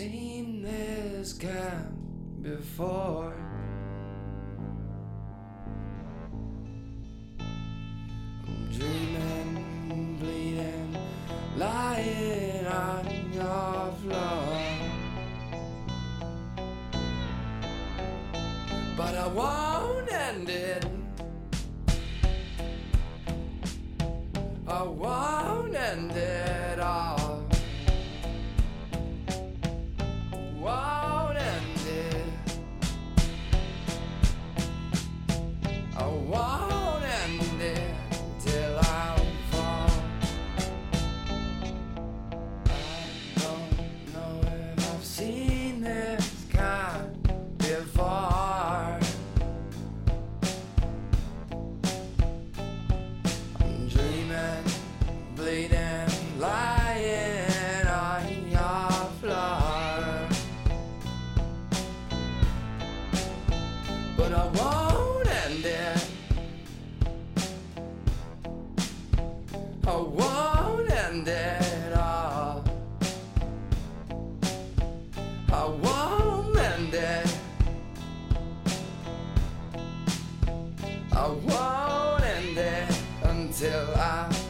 seen this camp before. I'm dreaming, bleeding, lying on your floor. But I won't end it. Won't end it till I fall. I don't know if I've seen this kind before. I'm dreaming, bleeding, lying on your floor. But I won't. I won't end it all. I won't end it. I won't end it until I.